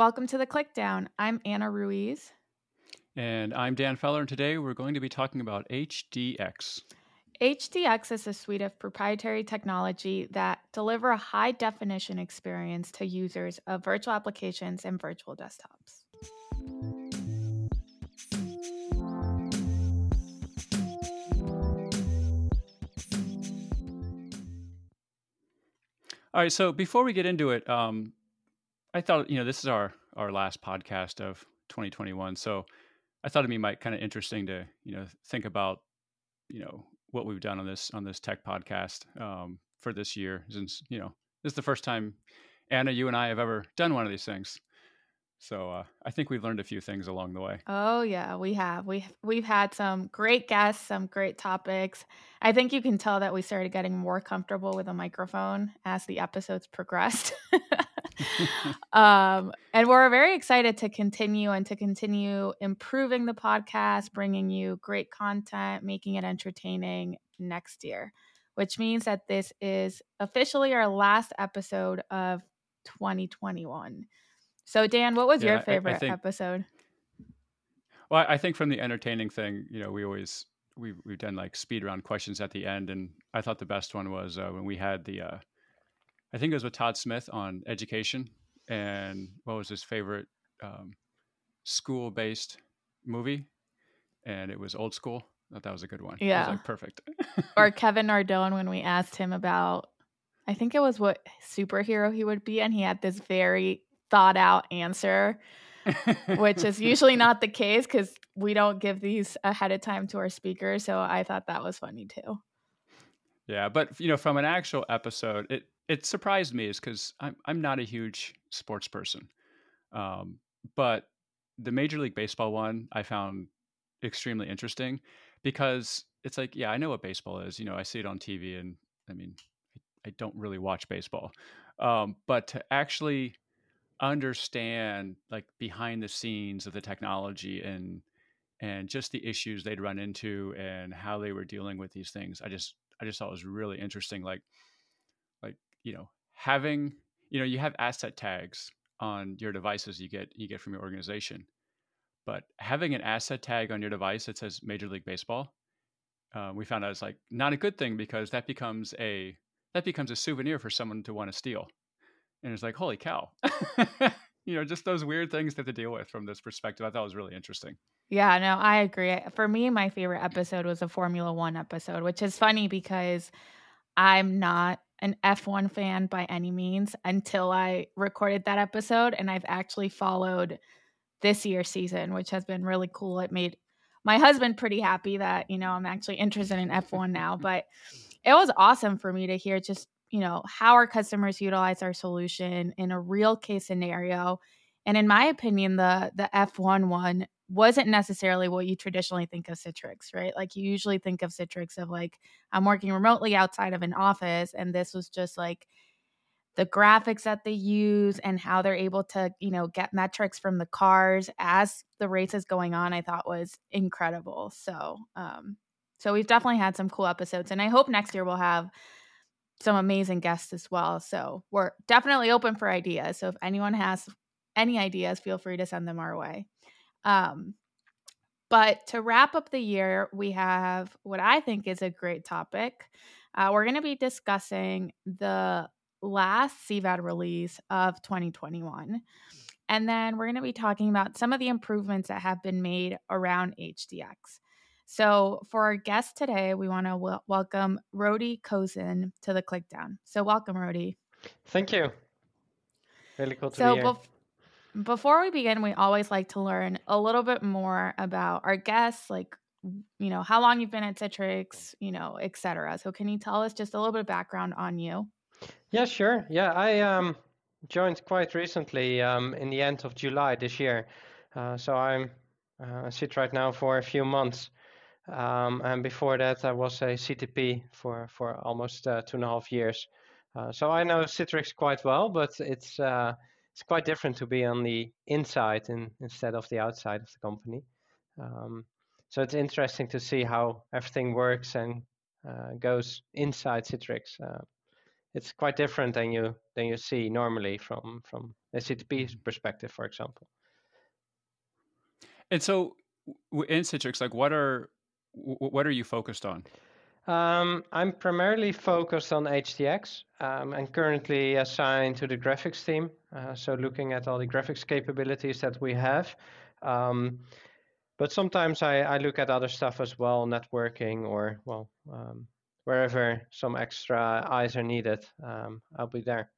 Welcome to the Clickdown. I'm Ana Ruiz. And I'm Dan Feller, and today we're going to be talking about HDX. HDX is a suite of proprietary technology that deliver a high definition experience to users of virtual applications and virtual desktops. All right, so before we get into it, um, I thought you know this is our our last podcast of 2021, so I thought it'd be might kind of interesting to you know think about you know what we've done on this on this tech podcast um, for this year since you know this is the first time Ana, you and I have ever done one of these things. So uh, I think we've learned a few things along the way. Oh yeah, we have. We we've had some great guests, some great topics. I think you can tell that we started getting more comfortable with a microphone as the episodes progressed. um, and we're very excited to continue and to continue improving the podcast, bringing you great content, making it entertaining next year. Which means that this is officially our last episode of 2021. So, Dan, what was yeah, your favorite I, I think, episode? Well, I think from the entertaining thing, you know, we always we've we've done like speed round questions at the end, and I thought the best one was uh, when we had the, uh, I think it was with Todd Smith on education, and what was his favorite um, school based movie, and it was Old School. I thought that was a good one. Yeah, like perfect. or Kevin Nardone when we asked him about, I think it was what superhero he would be, and he had this very thought out answer, which is usually not the case because we don't give these ahead of time to our speakers. So I thought that was funny too. Yeah, but you know, from an actual episode, it it surprised me is because I'm I'm not a huge sports person, um, but the Major League Baseball one I found extremely interesting because it's like, yeah, I know what baseball is. You know, I see it on TV, and I mean, I don't really watch baseball, um, but to actually understand like behind the scenes of the technology and and just the issues they'd run into and how they were dealing with these things i just i just thought it was really interesting like you know having you know you have asset tags on your devices you get you get from your organization but having an asset tag on your device that says major league baseball uh, we found out it's like not a good thing because that becomes a that becomes a souvenir for someone to want to steal. And it's like holy cow. You know just those weird things that to deal with from this perspective i thought was really interesting. Yeah no i agree. For me my favorite episode was a formula one episode which is funny because i'm not an f1 fan by any means until i recorded that episode and i've actually followed this year's season which has been really cool. It made my husband pretty happy that you know i'm actually interested in f1 now but it was awesome for me to hear just you know how our customers utilize our solution in a real case scenario. And in my opinion the the f1 one wasn't necessarily what you traditionally think of citrix right like you usually think of citrix of like i'm working remotely outside of an office and this was just like the graphics that they use and how they're able to you know get metrics from the cars as the race is going on i thought was incredible so um so we've definitely had some cool episodes and i hope next year we'll have some amazing guests as well. So we're definitely open for ideas. So if anyone has any ideas, feel free to send them our way. Um, but to wrap up the year, we have what I think is a great topic. Uh, we're going to be discussing the last CVAD release of 2021. And then we're going to be talking about some of the improvements that have been made around HDX. So, for our guest today, we want to w- welcome Rody Kossen to the Clickdown. So, welcome, Rody. Thank you. Really cool to so be here. Bef- before we begin, we always like to learn a little bit more about our guests, like you know how long you've been at Citrix, you know, etc. So, can you tell us just a little bit of background on you? Yeah, sure. Yeah, I um, joined quite recently um, in the end of July this year. Uh, so I'm uh, sit right now for a few months. Um, and before that, I was a CTP for for almost uh, two and a half years. Uh, so I know Citrix quite well, but it's uh, it's quite different to be on the inside in, instead of the outside of the company. Um, so it's interesting to see how everything works and uh, goes inside Citrix. Uh, it's quite different than you than you see normally from from a CTP mm-hmm. perspective, for example. And so, in Citrix, like, what are what are you focused on? Um, I'm primarily focused on HDX um, and currently assigned to the graphics team. Uh, so looking at all the graphics capabilities that we have. Um, but sometimes I, I, look at other stuff as well, networking or, well, um, wherever some extra eyes are needed, um, I'll be there.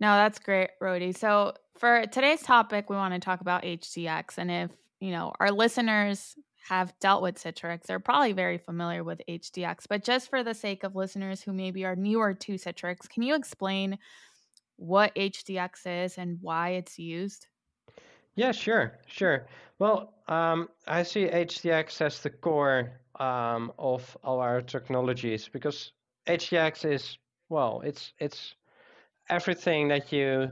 No, that's great, Rody. So for today's topic, we want to talk about HDX. And if, you know, our listeners have dealt with Citrix, they're probably very familiar with HDX. But just for the sake of listeners who maybe are newer to Citrix, can you explain what HDX is and why it's used? Yeah, sure, sure. Well, um, I see HDX as the core um, of all our technologies because HDX is well, it's it's everything that you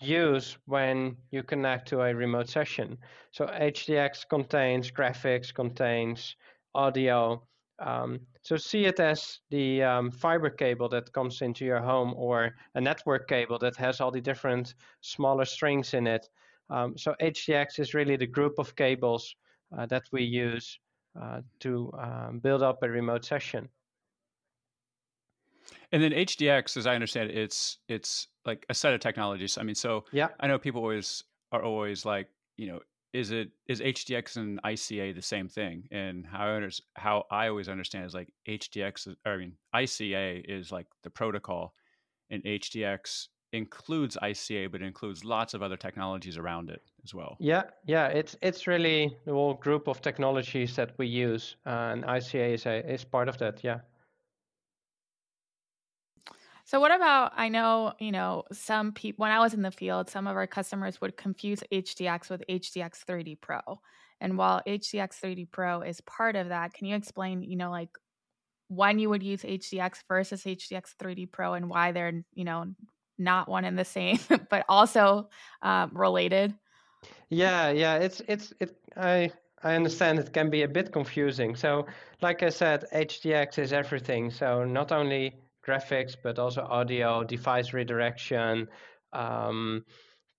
use when you connect to a remote session. So HDX contains graphics, contains audio. Um, so see it as the um, fiber cable that comes into your home or a network cable that has all the different smaller strings in it. Um, so HDX is really the group of cables uh, that we use uh, to um, build up a remote session. And then HDX, as I understand it, it's it's like a set of technologies. I mean, so yeah, I know people always are always like, you know, is it is HDX and ICA the same thing? And how I, under, how I always understand is like HDX, or I mean ICA is like the protocol, and HDX includes ICA, but includes lots of other technologies around it as well. Yeah, yeah, it's it's really the whole group of technologies that we use, uh, and ICA is a, is part of that. Yeah. So what about I know, you know, some people when I was in the field, some of our customers would confuse HDX with HDX 3D Pro. And while HDX 3D Pro is part of that, can you explain, you know, like when you would use HDX versus HDX 3D Pro and why they're, you know, not one and the same, but also um, related? Yeah, yeah, it's it's it. I I understand it can be a bit confusing. So, like I said, HDX is everything. So not only graphics, but also audio, device redirection, um,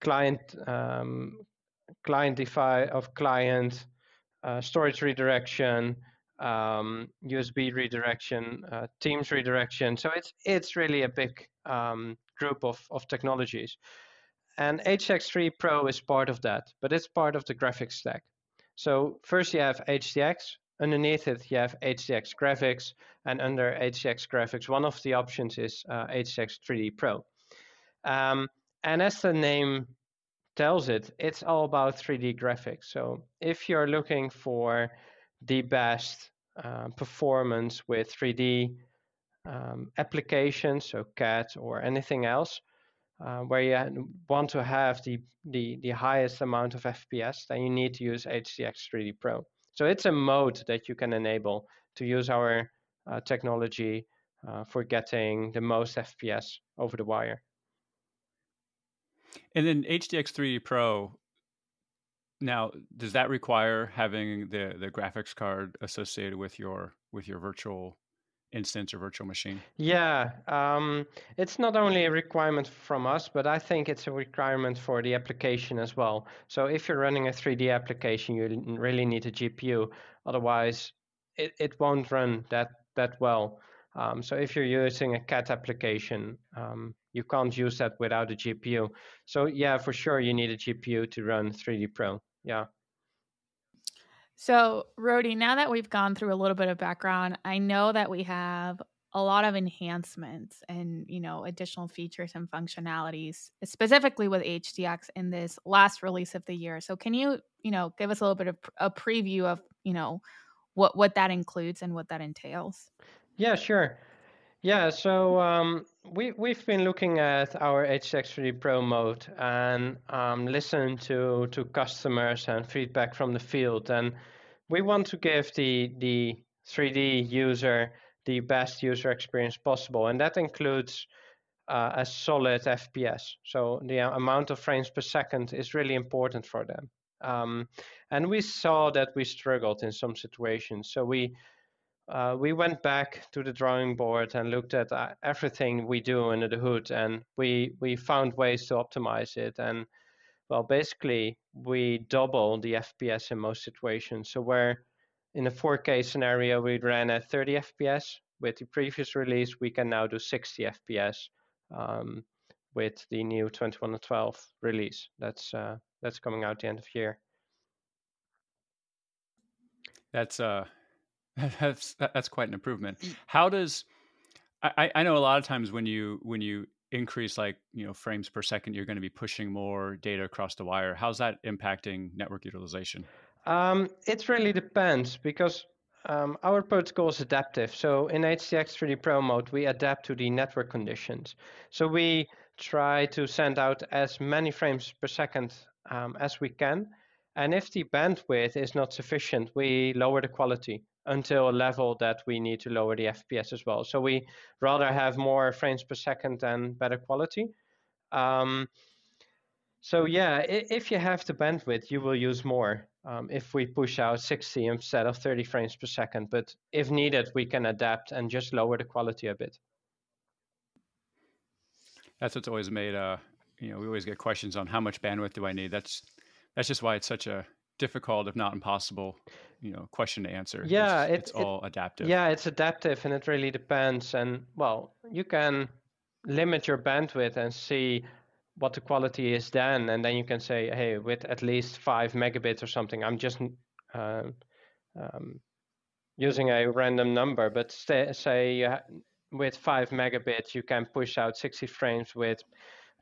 client um, client device of client, uh, storage redirection, um, USB redirection, uh, Teams redirection. So it's it's really a big um, group of, of technologies. And HDX 3D Pro is part of that, but it's part of the graphics stack. So first you have HDX, Underneath it, you have HDX graphics, and under HDX graphics, one of the options is uh, HDX 3D Pro. Um, and as the name tells it, it's all about 3D graphics. So if you're looking for the best uh, performance with 3D um, applications, so CAD or anything else, uh, where you want to have the, the, the highest amount of FPS, then you need to use HDX 3D Pro. So it's a mode that you can enable to use our uh, technology uh, for getting the most FPS over the wire. And then HDX 3D Pro. Now, does that require having the the graphics card associated with your with your virtual instance or virtual machine? Yeah, um, it's not only a requirement from us, but I think it's a requirement for the application as well. So if you're running a 3D application, you really need a GPU. Otherwise, it, it won't run that that well. Um, so if you're using a CAD application, um, you can't use that without a GPU. So yeah, for sure, you need a GPU to run 3D Pro. Yeah. So, Rody, now that we've gone through a little bit of background, I know that we have a lot of enhancements and you know additional features and functionalities specifically with hdx in this last release of the year. So can you you know give us a little bit of a preview of you know what what that includes and what that entails? Yeah sure yeah so um, we, we've been looking at our HDX3D Pro mode and um, to, to customers and feedback from the field. And we want to give the, the 3D user the best user experience possible. And that includes uh, a solid FPS. So the amount of frames per second is really important for them. Um, and we saw that we struggled in some situations. So we uh, we went back to the drawing board and looked at uh, everything we do under the hood, and we we found ways to optimize it. And well, basically, we double the FPS in most situations. So where in a 4K scenario we ran at 30 FPS with the previous release, we can now do 60 FPS um, with the new 2112 release. That's uh, that's coming out the end of year. That's uh that's that's quite an improvement. How does I, I know a lot of times when you when you increase like you know frames per second, you're going to be pushing more data across the wire. How's that impacting network utilization? Um, it really depends because um, our protocol is adaptive. So in HDX 3D Pro mode, we adapt to the network conditions. So we try to send out as many frames per second um, as we can. And if the bandwidth is not sufficient, we lower the quality until a level that we need to lower the FPS as well. So we rather have more frames per second and better quality. Um, so yeah, if you have the bandwidth, you will use more. Um, if we push out 60 instead of 30 frames per second, but if needed, we can adapt and just lower the quality a bit. That's what's always made. Uh, you know, we always get questions on how much bandwidth do I need. That's that's just why it's such a difficult, if not impossible, you know, question to answer. Yeah, it's, it, it's all adaptive. Yeah, it's adaptive, and it really depends. And well, you can limit your bandwidth and see what the quality is then, and then you can say, hey, with at least five megabits or something, I'm just uh, um, using a random number, but st- say uh, with five megabits, you can push out 60 frames with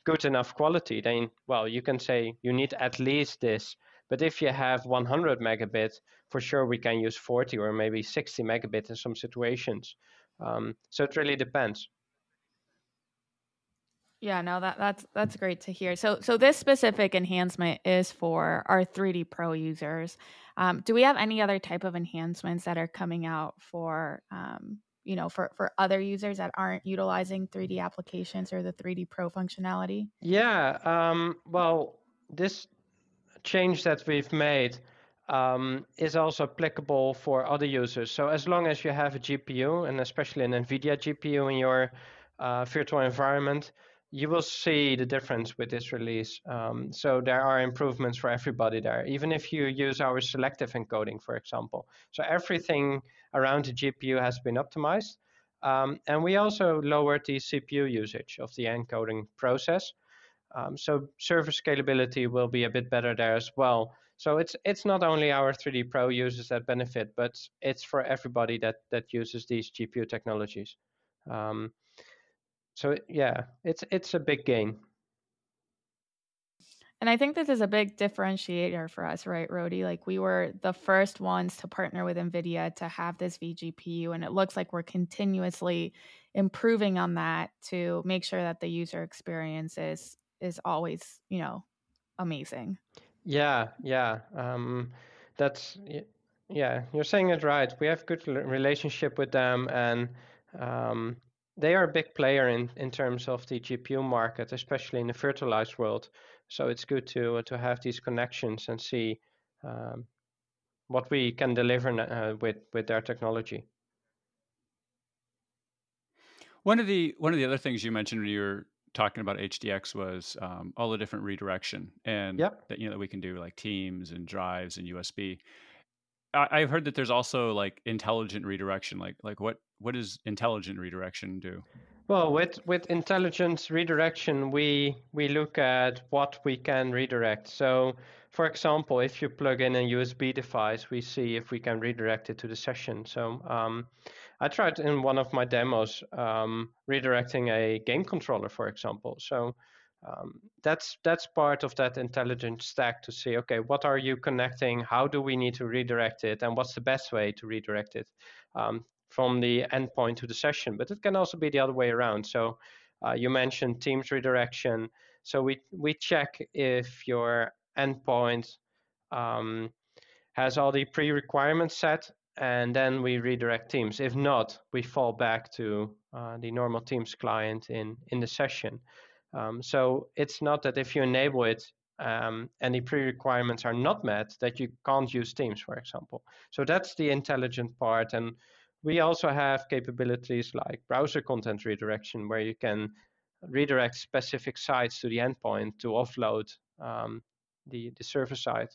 good enough quality, then, well, you can say you need at least this. But if you have 100 megabits, for sure we can use 40 or maybe 60 megabits in some situations. Um, so it really depends. Yeah, no, that that's that's great to hear. So so this specific enhancement is for our 3D Pro users. Um, do we have any other type of enhancements that are coming out for um, you know for for other users that aren't utilizing 3d applications or the 3d pro functionality yeah um, well this change that we've made um, is also applicable for other users so as long as you have a gpu and especially an nvidia gpu in your uh, virtual environment you will see the difference with this release. Um, so there are improvements for everybody there, even if you use our selective encoding, for example. So everything around the GPU has been optimized. Um, and we also lowered the CPU usage of the encoding process. Um, so server scalability will be a bit better there as well. So it's it's not only our 3D Pro users that benefit, but it's for everybody that that uses these GPU technologies. Um, so yeah, it's it's a big gain. And I think this is a big differentiator for us, right, Rody? Like we were the first ones to partner with NVIDIA to have this vGPU, and it looks like we're continuously improving on that to make sure that the user experience is is always, you know, amazing. Yeah, yeah. Um, that's yeah. You're saying it right. We have good relationship with them, and um, they are a big player in, in terms of the GPU market, especially in the virtualized world. So it's good to to have these connections and see um, what we can deliver uh, with with their technology. One of the one of the other things you mentioned when you were talking about HDX was um, all the different redirection and yep. that you know that we can do like Teams and drives and USB. I, have heard that there's also like intelligent redirection. Like like what what does intelligent redirection do? Well, with with intelligent redirection, we we look at what we can redirect. So, for example, if you plug in a USB device, we see if we can redirect it to the session. So, um, I tried in one of my demos um, redirecting a game controller, for example. So, um, that's that's part of that intelligent stack to see okay what are you connecting? How do we need to redirect it? And what's the best way to redirect it um, from the endpoint to the session? But it can also be the other way around. So uh, you mentioned teams redirection. So we we check if your endpoint um, has all the pre-requirements set and then we redirect teams if not we fall back to uh, the normal teams client in in the session um, so it's not that if you enable it um, and the pre-requirements are not met, that you can't use Teams, for example. So that's the intelligent part, and we also have capabilities like browser content redirection, where you can redirect specific sites to the endpoint to offload um, the, the server side.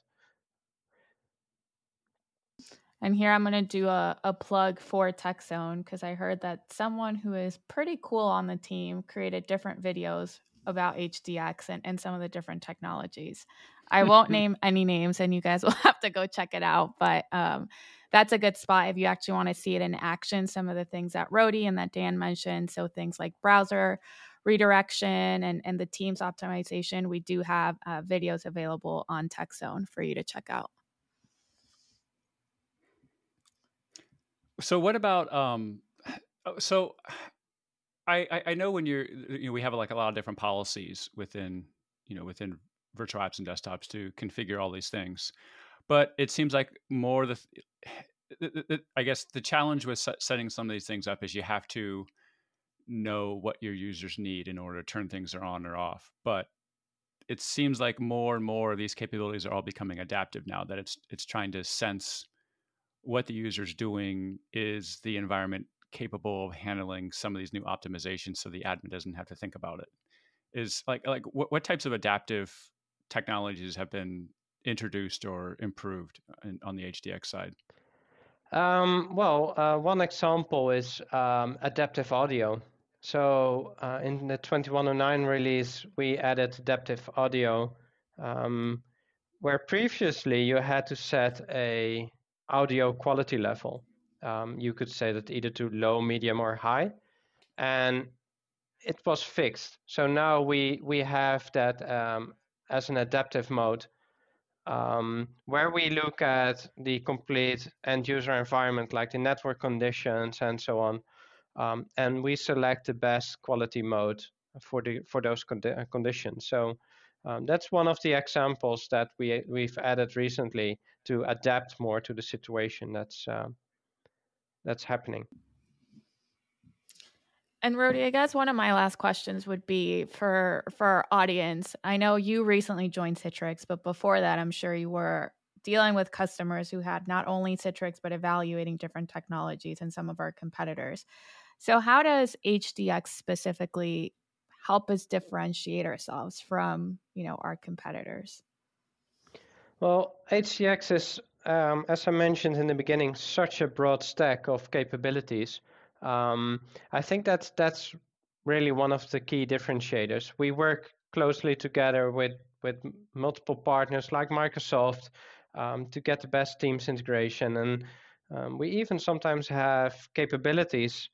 And here I'm going to do a, a plug for TechZone because I heard that someone who is pretty cool on the team created different videos about HDX and, and some of the different technologies. I won't name any names and you guys will have to go check it out. But um, that's a good spot if you actually want to see it in action. Some of the things that Rody and that Dan mentioned. So things like browser redirection and, and the Teams optimization. We do have uh, videos available on TechZone for you to check out. So what about um oh, so I I know when you're you know we have like a lot of different policies within you know within virtual apps and desktops to configure all these things. But it seems like more the, the, the I guess the challenge with setting some of these things up is you have to know what your users need in order to turn things on or off. But it seems like more and more of these capabilities are all becoming adaptive now that it's it's trying to sense what the user's doing is the environment capable of handling some of these new optimizations so the admin doesn't have to think about it. Is like like what, what types of adaptive technologies have been introduced or improved in, on the hdx side? Um, well uh, one example is um, adaptive audio. So uh, in the 2109 release we added adaptive audio um, where previously you had to set a audio quality level. Um, you could say that either to low, medium, or high, and it was fixed. So now we we have that um, as an adaptive mode, um, where we look at the complete end user environment, like the network conditions and so on, um, and we select the best quality mode for the for those condi- conditions. So um, that's one of the examples that we we've added recently to adapt more to the situation that's uh, that's happening. And Rody, I guess one of my last questions would be for for our audience. I know you recently joined Citrix, but before that, I'm sure you were dealing with customers who had not only Citrix but evaluating different technologies and some of our competitors. So, how does HDX specifically help us differentiate ourselves from you know our competitors? Well HDX is um, as i mentioned in the beginning such a broad stack of capabilities. Um, i think that's that's really one of the key differentiators. We work closely together with with multiple partners like microsoft um, to get the best teams integration. And um, we even sometimes have capabilities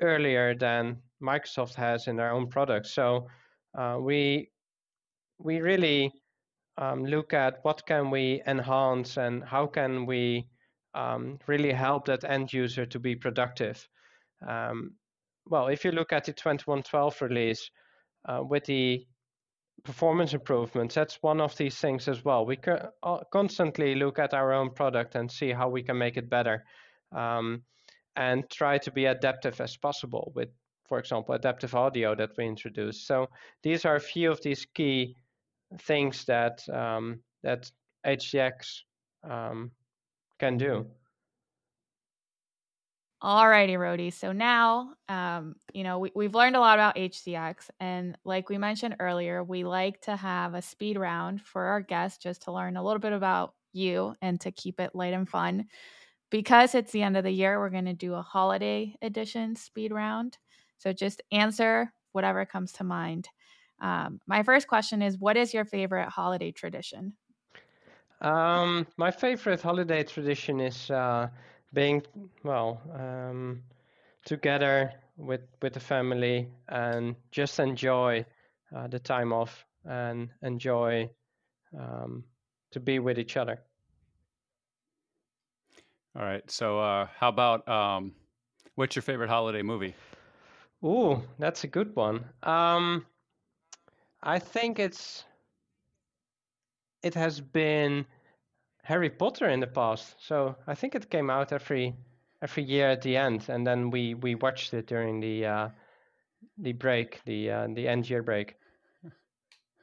earlier than Microsoft has in their own products. So uh, we we really um, look at what can we enhance and how can we um, really help that end user to be productive. Um, well, if you look at the 2112 release uh, with the performance improvements, that's one of these things as well. We uh, constantly look at our own product and see how we can make it better. Um, and try to be adaptive as possible with, for example, adaptive audio that we introduced. So these are a few of these key things that um, that HDX um, can do. Alrighty, Rody. So now, um, you know, we, we've learned a lot about HDX. And like we mentioned earlier, we like to have a speed round for our guests just to learn a little bit about you and to keep it light and fun because it's the end of the year, we're going to do a holiday edition speed round. So just answer whatever comes to mind. Um, my first question is What is your favorite holiday tradition? Um, my favorite holiday tradition is uh, being, well, um, together with, with the family and just enjoy uh, the time off and enjoy um, to be with each other. All right. So, uh, how about um, what's your favorite holiday movie? Ooh, that's a good one. Um, I think it's it has been Harry Potter in the past. So I think it came out every every year at the end, and then we we watched it during the uh, the break, the uh, the end year break.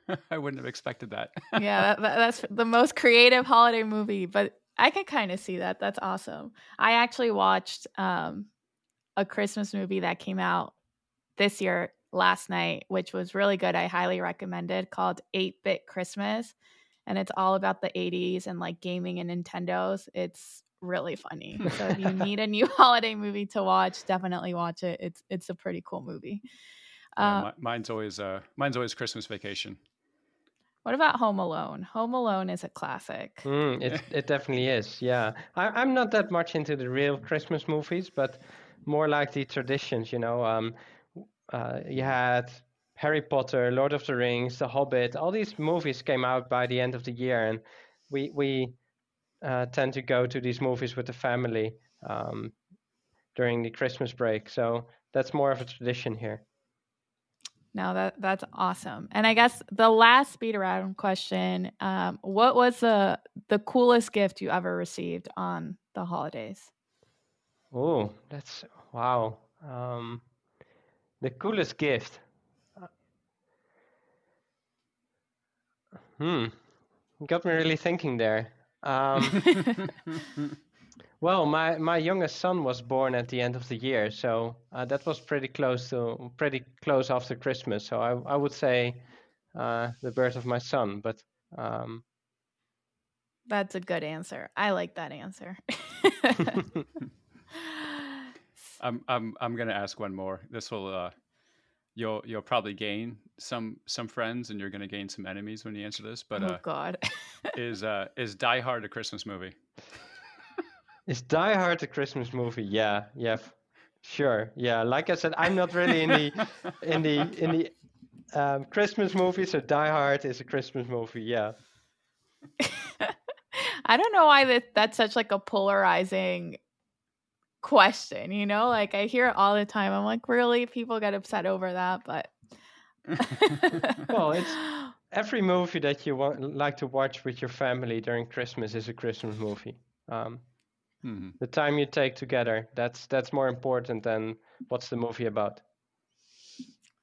I wouldn't have expected that. yeah, that, that's the most creative holiday movie, but I can kind of see that. That's awesome. I actually watched um, a Christmas movie that came out this year last night, which was really good. I highly recommend it called 8 Bit Christmas. And it's all about the 80s and like gaming and Nintendos. It's really funny. So if you need a new holiday movie to watch, definitely watch it. It's it's a pretty cool movie. Yeah, uh, mine's always uh mine's always Christmas Vacation. What about Home Alone? Home Alone is a classic. Mm, it it definitely is. Yeah, I, am not that much into the real Christmas movies, but more like the traditions. You know, um, uh, you had Harry Potter, Lord of the Rings, The Hobbit. All these movies came out by the end of the year, and we we uh, tend to go to these movies with the family um, during the Christmas break. So that's more of a tradition here. No, that that's awesome. And I guess the last speed around question: um, What was the the coolest gift you ever received on the holidays? Oh, that's wow. Um, the coolest gift. Hmm, got me really thinking there. Um, well, my, my youngest son was born at the end of the year, so uh, that was pretty close to pretty close after Christmas. So I I would say uh, the birth of my son, but um, that's a good answer. I like that answer. I'm I'm I'm gonna ask one more. This will uh, you'll you'll probably gain some some friends and you're going to gain some enemies when you answer this. But oh uh, God, is uh, is Die Hard a Christmas movie? Is Die Hard a Christmas movie? Yeah, yeah, sure. Yeah, like I said, I'm not really in the in the in the um, Christmas movie, so Die Hard is a Christmas movie. Yeah. I don't know why that that's such like a polarizing question, you know? Like I hear it all the time. I'm like, really? People get upset over that, but well, it's every movie that you want like to watch with your family during Christmas is a Christmas movie. Um, mm-hmm. The time you take together that's that's more important than what's the movie about.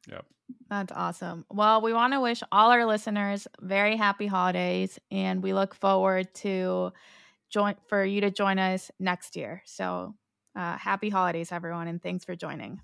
Yep. That's awesome. Well, we want to wish all our listeners very happy holidays, and we look forward to join for you to join us next year. So uh, happy holidays, everyone, and thanks for joining.